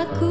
Engkau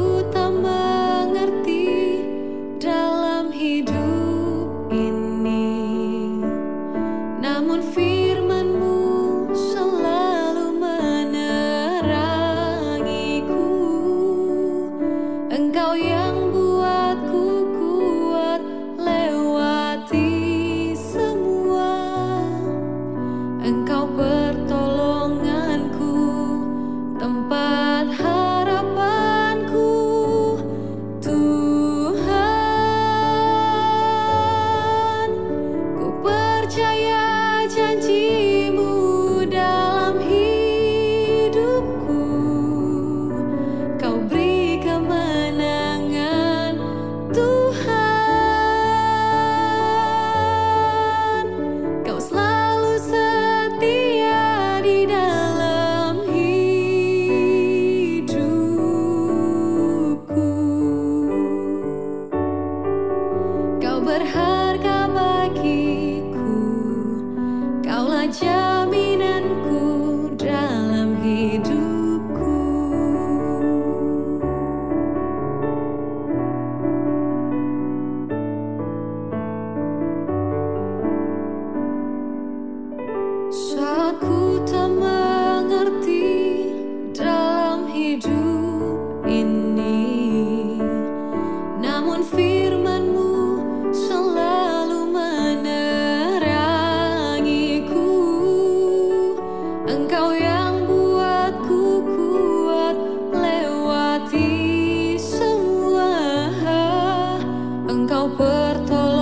Kau pertolongan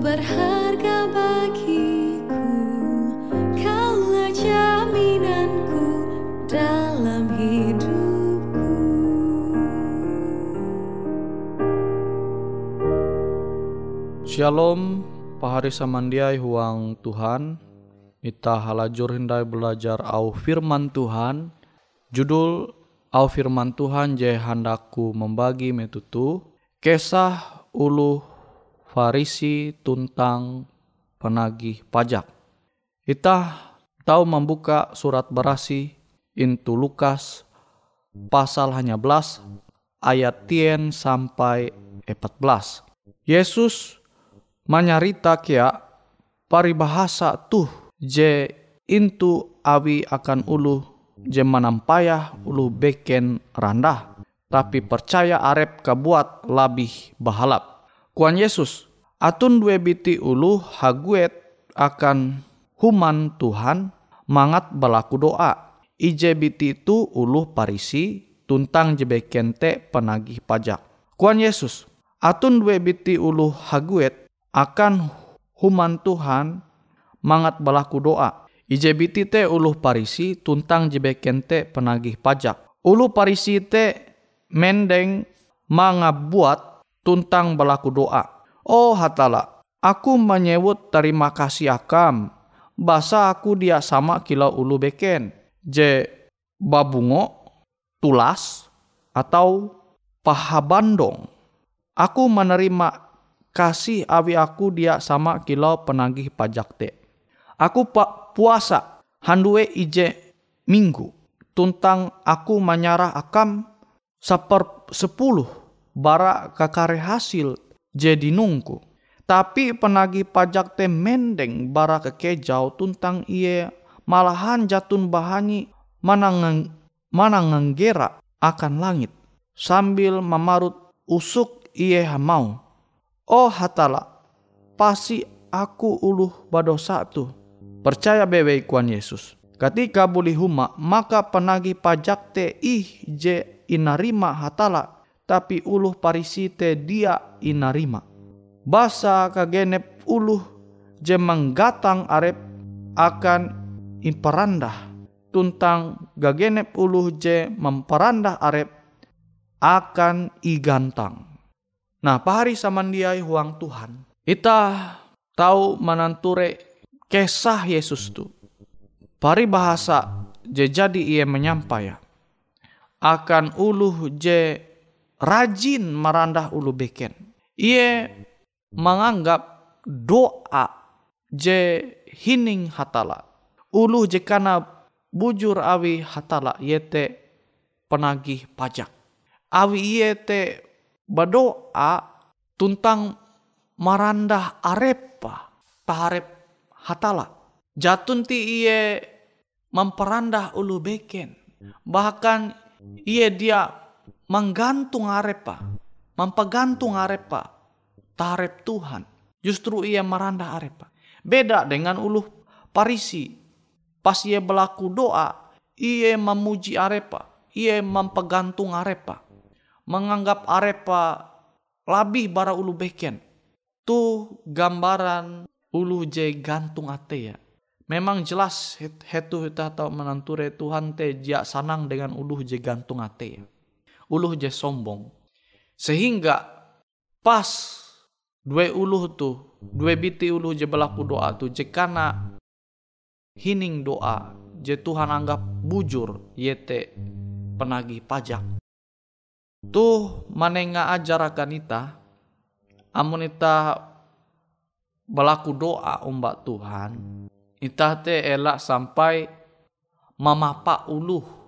berharga bagiku hidupku Shalom, pahari samandiai huang Tuhan. Ita halajur hindai belajar au firman Tuhan. Judul au firman Tuhan je handaku membagi metutu. Kesah ulu Farisi tuntang penagih pajak. Kita tahu membuka surat berasi intu Lukas pasal hanya belas ayat tien sampai 14. Yesus menyarita kia paribahasa tuh je intu awi akan ulu je manampayah ulu beken randah tapi percaya arep kabuat labih bahalap Kuan Yesus, atun dua biti ulu haguet akan human Tuhan mangat balaku doa. Ije biti itu ulu parisi tuntang jebekente penagih pajak. Kuan Yesus, atun dua biti ulu haguet akan human Tuhan mangat balaku doa. Ije biti te ulu parisi tuntang jebekente penagih pajak. Ulu parisi te mendeng mangabuat tuntang berlaku doa. Oh hatala, aku menyebut terima kasih akam. Basa aku dia sama kila ulu beken. Je babungo, tulas, atau pahabandong. Aku menerima kasih awi aku dia sama kila penagih pajak te. Aku pak puasa handue ije minggu. Tuntang aku menyarah akam seper sepuluh bara kakare hasil jadi nungku. Tapi penagih pajak te mendeng bara kekejau tuntang iye malahan jatun bahani manang manang gera akan langit sambil memarut usuk iye mau. Oh hatala, pasti aku uluh badosa tu. Percaya bewe ikuan Yesus. Ketika buli huma, maka penagih pajak te ih je inarima hatala tapi uluh parisite dia inarima. Basa kagenep uluh je menggatang arep akan imperandah tuntang gagenep uluh je memperandah arep akan igantang. Nah, pahari samandiai huang Tuhan. Ita tahu menanture kisah Yesus tu. Pari bahasa je jadi ia menyampaikan akan uluh je rajin merandah ulu beken. Ia menganggap doa je hining hatala. Ulu je kana bujur awi hatala yete penagih pajak. Awi yete berdoa tuntang marandah arepa taharep hatala. Jatun ti iye memperandah ulu beken. Bahkan iye dia menggantung arepa, mempegantung arepa, tarep Tuhan. Justru ia meranda arepa. Beda dengan uluh parisi. Pas ia berlaku doa, ia memuji arepa, ia mempegantung arepa. Menganggap arepa lebih bara ulu beken. Tuh gambaran ulu je gantung ate ya. Memang jelas hetu kita tahu menanture Tuhan te jia sanang dengan ulu je gantung ate ya uluh je sombong. Sehingga pas dua uluh tu, dua biti uluh je berlaku doa tu, jekana hining doa, je Tuhan anggap bujur yete penagih pajak. Tuh manenga ajarakan ita, amun ita berlaku doa umbak Tuhan, ita te elak sampai mamapa uluh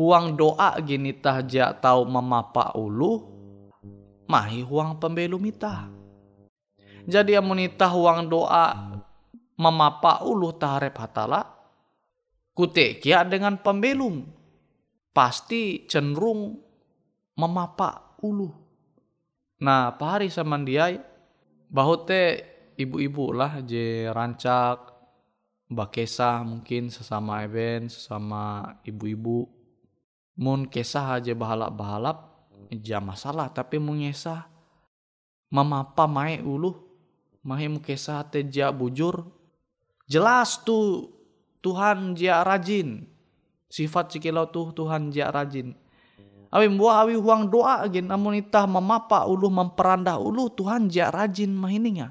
huang doa gini tah ja tau memapa ulu mahi huang pembelum ita. Jadi amunita huang doa memapa ulu taharep hatala kutekia dengan pembelum pasti cenderung memapa ulu. Nah, pahari samandiai bahote ibu-ibu lah je rancak bakesa mungkin sesama event sesama ibu-ibu mun kesah aja bahalap-bahalap ja masalah tapi mun ngesah. Mamapa mae ulu mahim kisah te jia bujur. Jelas tuh Tuhan jia rajin sifat cikilau tuh Tuhan jia rajin. Awi buah awi huang doa agen namun itah memapa ulu memperandah ulu Tuhan jia rajin mahininga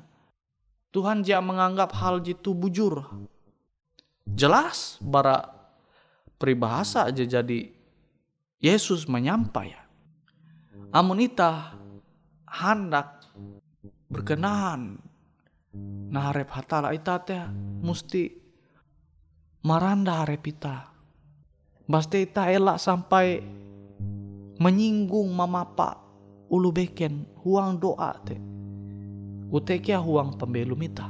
Tuhan jia menganggap hal jitu bujur. Jelas bara peribahasa aja jadi Yesus menyampai. Amun itah hendak berkenan nah harap hatala ita teh mesti maranda harap ita. Pasti ita elak sampai menyinggung mamapa ulu beken huang doa teh. Utekia huang pembelum ita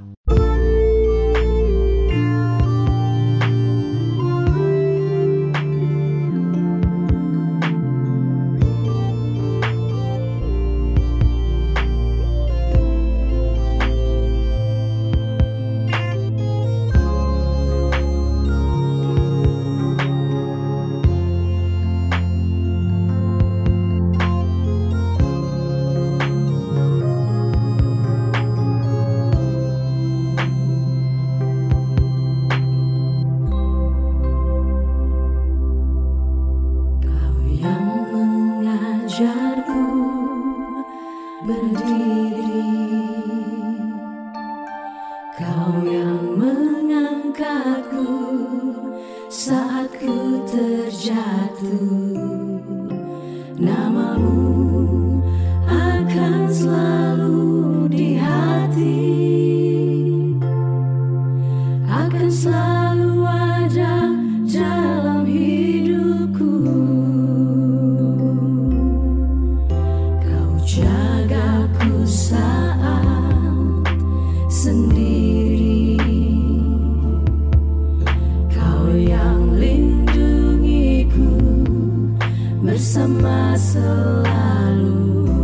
bersama selalu.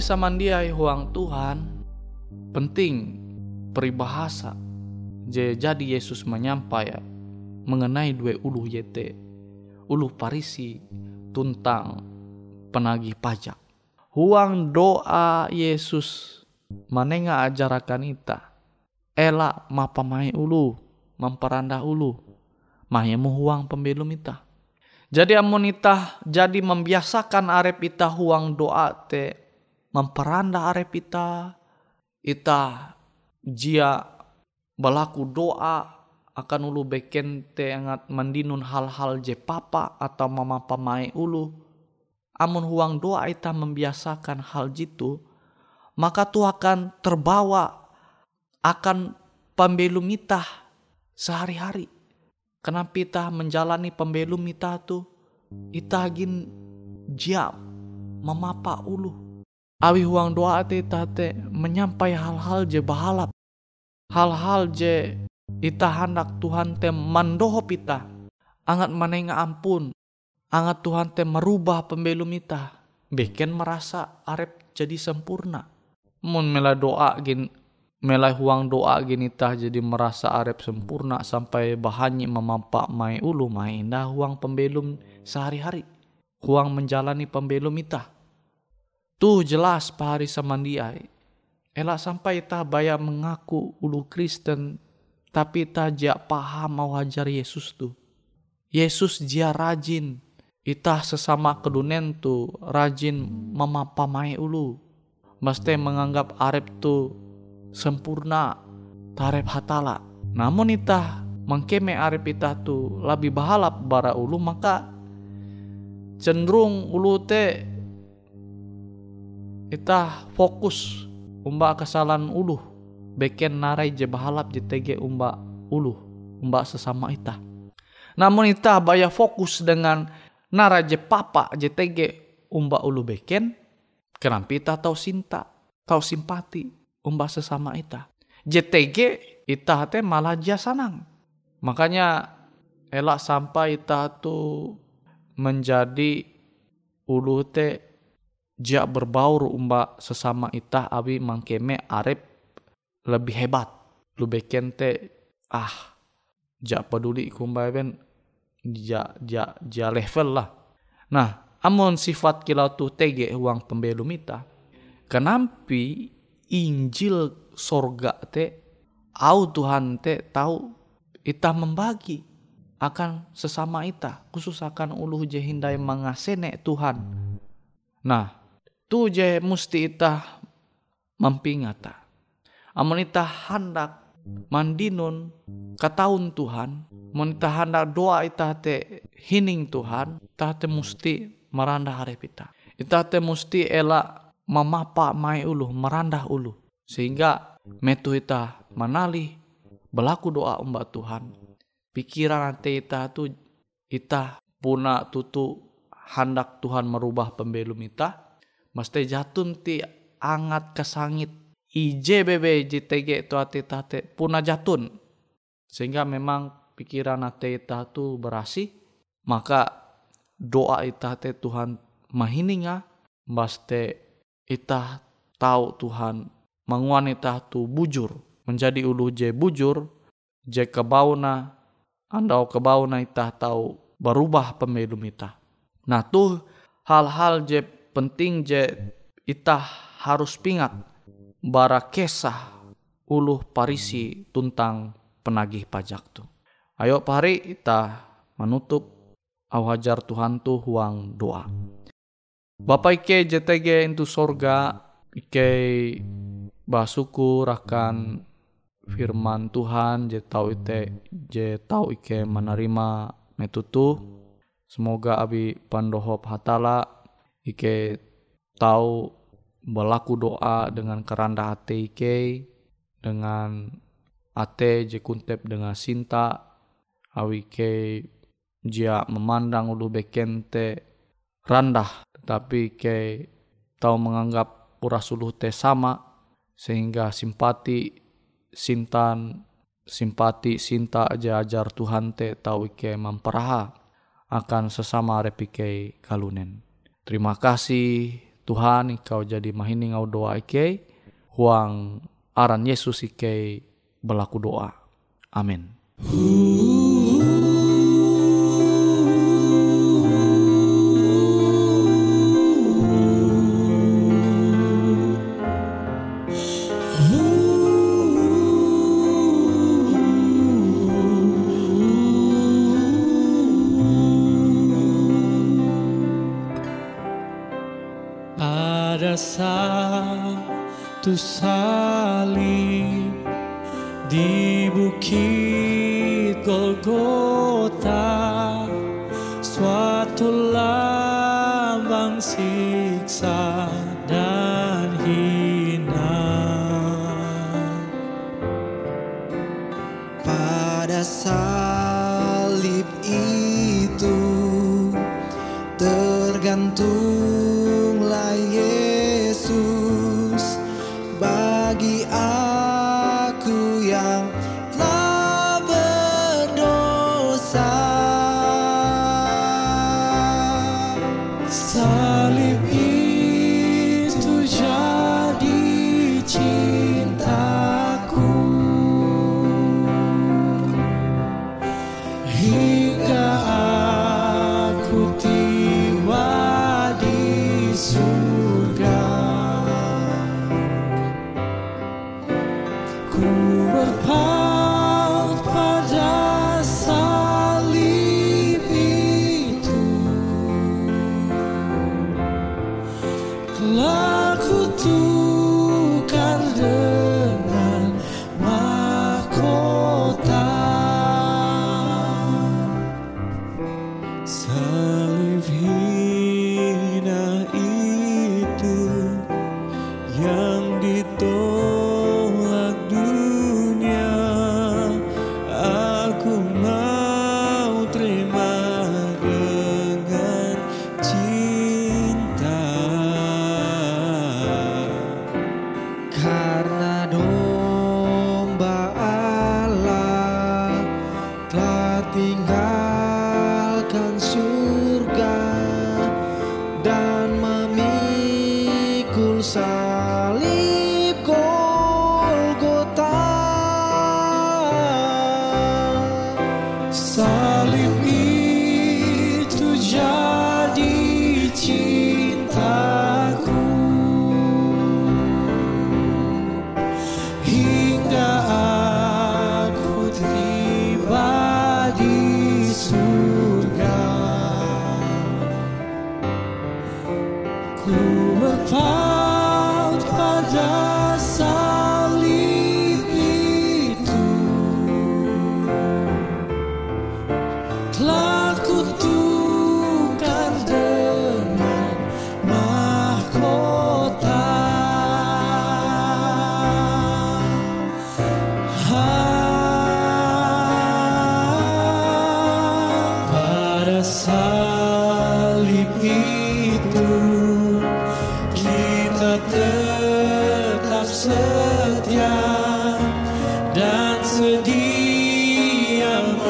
Pahari samandiai huang Tuhan penting peribahasa jadi Yesus menyampaikan mengenai dua uluh yete uluh parisi tuntang penagih pajak. Huang doa Yesus manenga ajarakan ita. Ela mapamai ulu, memperandah ulu. Mahemu huang pembelum ita. Jadi amun ita jadi membiasakan arep ita huang doa te memperandah arep ita ita jia balaku doa akan ulu beken te angat mandinun hal-hal je papa atau mama pamai ulu. Amun huang doa ita membiasakan hal jitu, maka tu akan terbawa akan pembelum ita sehari-hari. Kenapa ita menjalani pembelum ita tu, ita agin jam memapa ulu. Awi huang doa te ita te menyampai hal-hal je bahalap. Hal-hal je ita hendak Tuhan te mandohop ita. Angat manenga ampun. Angat Tuhan te merubah pembelum ita. Beken merasa arep jadi sempurna. Mun mela doa gin melai huang doa gini tah jadi merasa arep sempurna sampai bahannya memampak mai ulu mai dah huang pembelum sehari-hari. Huang menjalani pembelum ita. Tuh jelas pahari samandiai. Elak sampai tah bayar mengaku ulu Kristen tapi tajak paham mau hajar Yesus tuh. Yesus dia rajin, itah sesama kedunen tu rajin memapamai ulu. Mesti menganggap arep tu sempurna, tarep hatala. Namun itah mengkeme arep itah tu lebih bahalap bara ulu maka cenderung ulu te itah fokus umba kesalahan ulu beken narai je bahalap je tege umba ulu umba sesama ita namun ita baya fokus dengan narai je papa je tege umba ulu beken kenapa ita tahu sinta tahu simpati umba sesama ita je tege ita te malah dia sanang. Makanya elak sampai ita tu menjadi ulu te jia berbaur umba sesama ita abi mangkeme arep lebih hebat. Lu beken te ah ja peduli kumbai ben ja ja ja level lah. Nah amon sifat kilau tu tege uang pembelum ita kenampi Injil sorga te au Tuhan te tahu ita membagi akan sesama ita khusus akan uluh je hindai mangasene Tuhan. Nah tu je musti ita mempingata amun ita hendak mandinun kataun Tuhan mun ita hendak doa ita te hining Tuhan ita te musti merandah harap ita. Ita te musti elak memapa mai ulu merandah ulu sehingga metu ita manali berlaku doa umba Tuhan. Pikiran nanti ita tu ita puna tutu hendak Tuhan merubah pembelum ita mesti jatun ti angat kesangit. IJBB JTG itu ate tate puna jatun. Sehingga memang pikiran ate tu berasi maka doa ita te Tuhan mahininga. Baste ita tahu Tuhan menguan ita tu bujur. Menjadi ulu je bujur je kebauna andau kebauna ita tahu berubah pembelum ita. Nah tuh hal-hal je penting je ita harus pingat bara kesah uluh parisi tuntang penagih pajak tu. Ayo pari kita menutup awajar Tuhan tu huang doa. Bapak Ike JTG itu sorga Ike basukur akan firman Tuhan je tau ite je tau Ike menerima metutu semoga abi pandohop hatala Ike tahu berlaku doa dengan keranda hati ke dengan ate je kuntep dengan sinta awi ke jia memandang ulu bekente randah tetapi ke tahu menganggap pura suluh te sama sehingga simpati sintan simpati sinta aja ajar Tuhan te tahu ke memperaha akan sesama repike kalunen. Terima kasih Tuhan engkau jadi mahini ngau doa ike huang aran Yesus ike berlaku doa. Amin.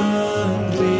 Andri.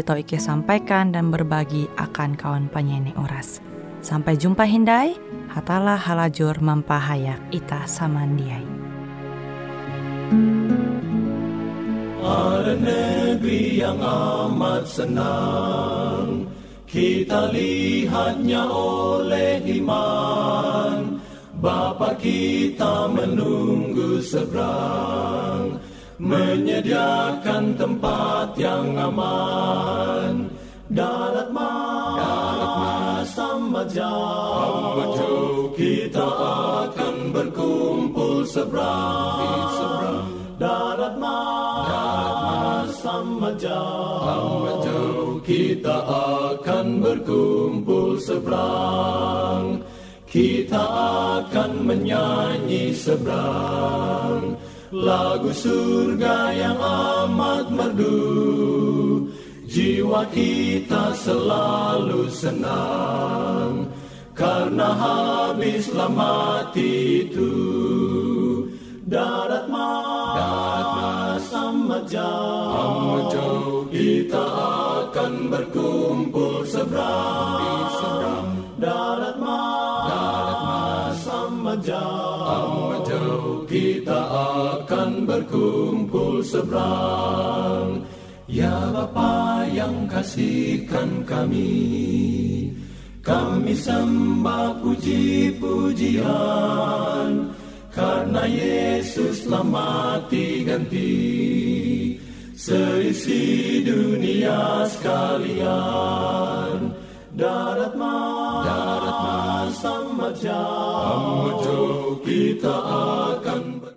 tau Ike sampaikan dan berbagi akan kawan penyanyi Uras. Sampai jumpa Hindai, hatalah halajur mampahayak ita samandiai. Ada negeri yang amat senang Kita lihatnya oleh iman Bapa kita menunggu seberang Menyediakan tempat yang aman. Darat mas, Darat sama jauh. Kita akan berkumpul seberang, Darat mas sama jauh. Kita akan berkumpul seberang Kita akan menyanyi seberang Lagu surga yang amat merdu. Jiwa kita selalu senang Karena habislah mati itu. Darat mas, amat jauh Kita akan berkumpul seberang. Darat akan berkumpul seberang. Ya Bapa yang kasihkan kami Kami sembah puji-pujian. Karena Yesus telah mati ganti Seisi dunia sekalian. Darat mas, darat mas jauh Kita akan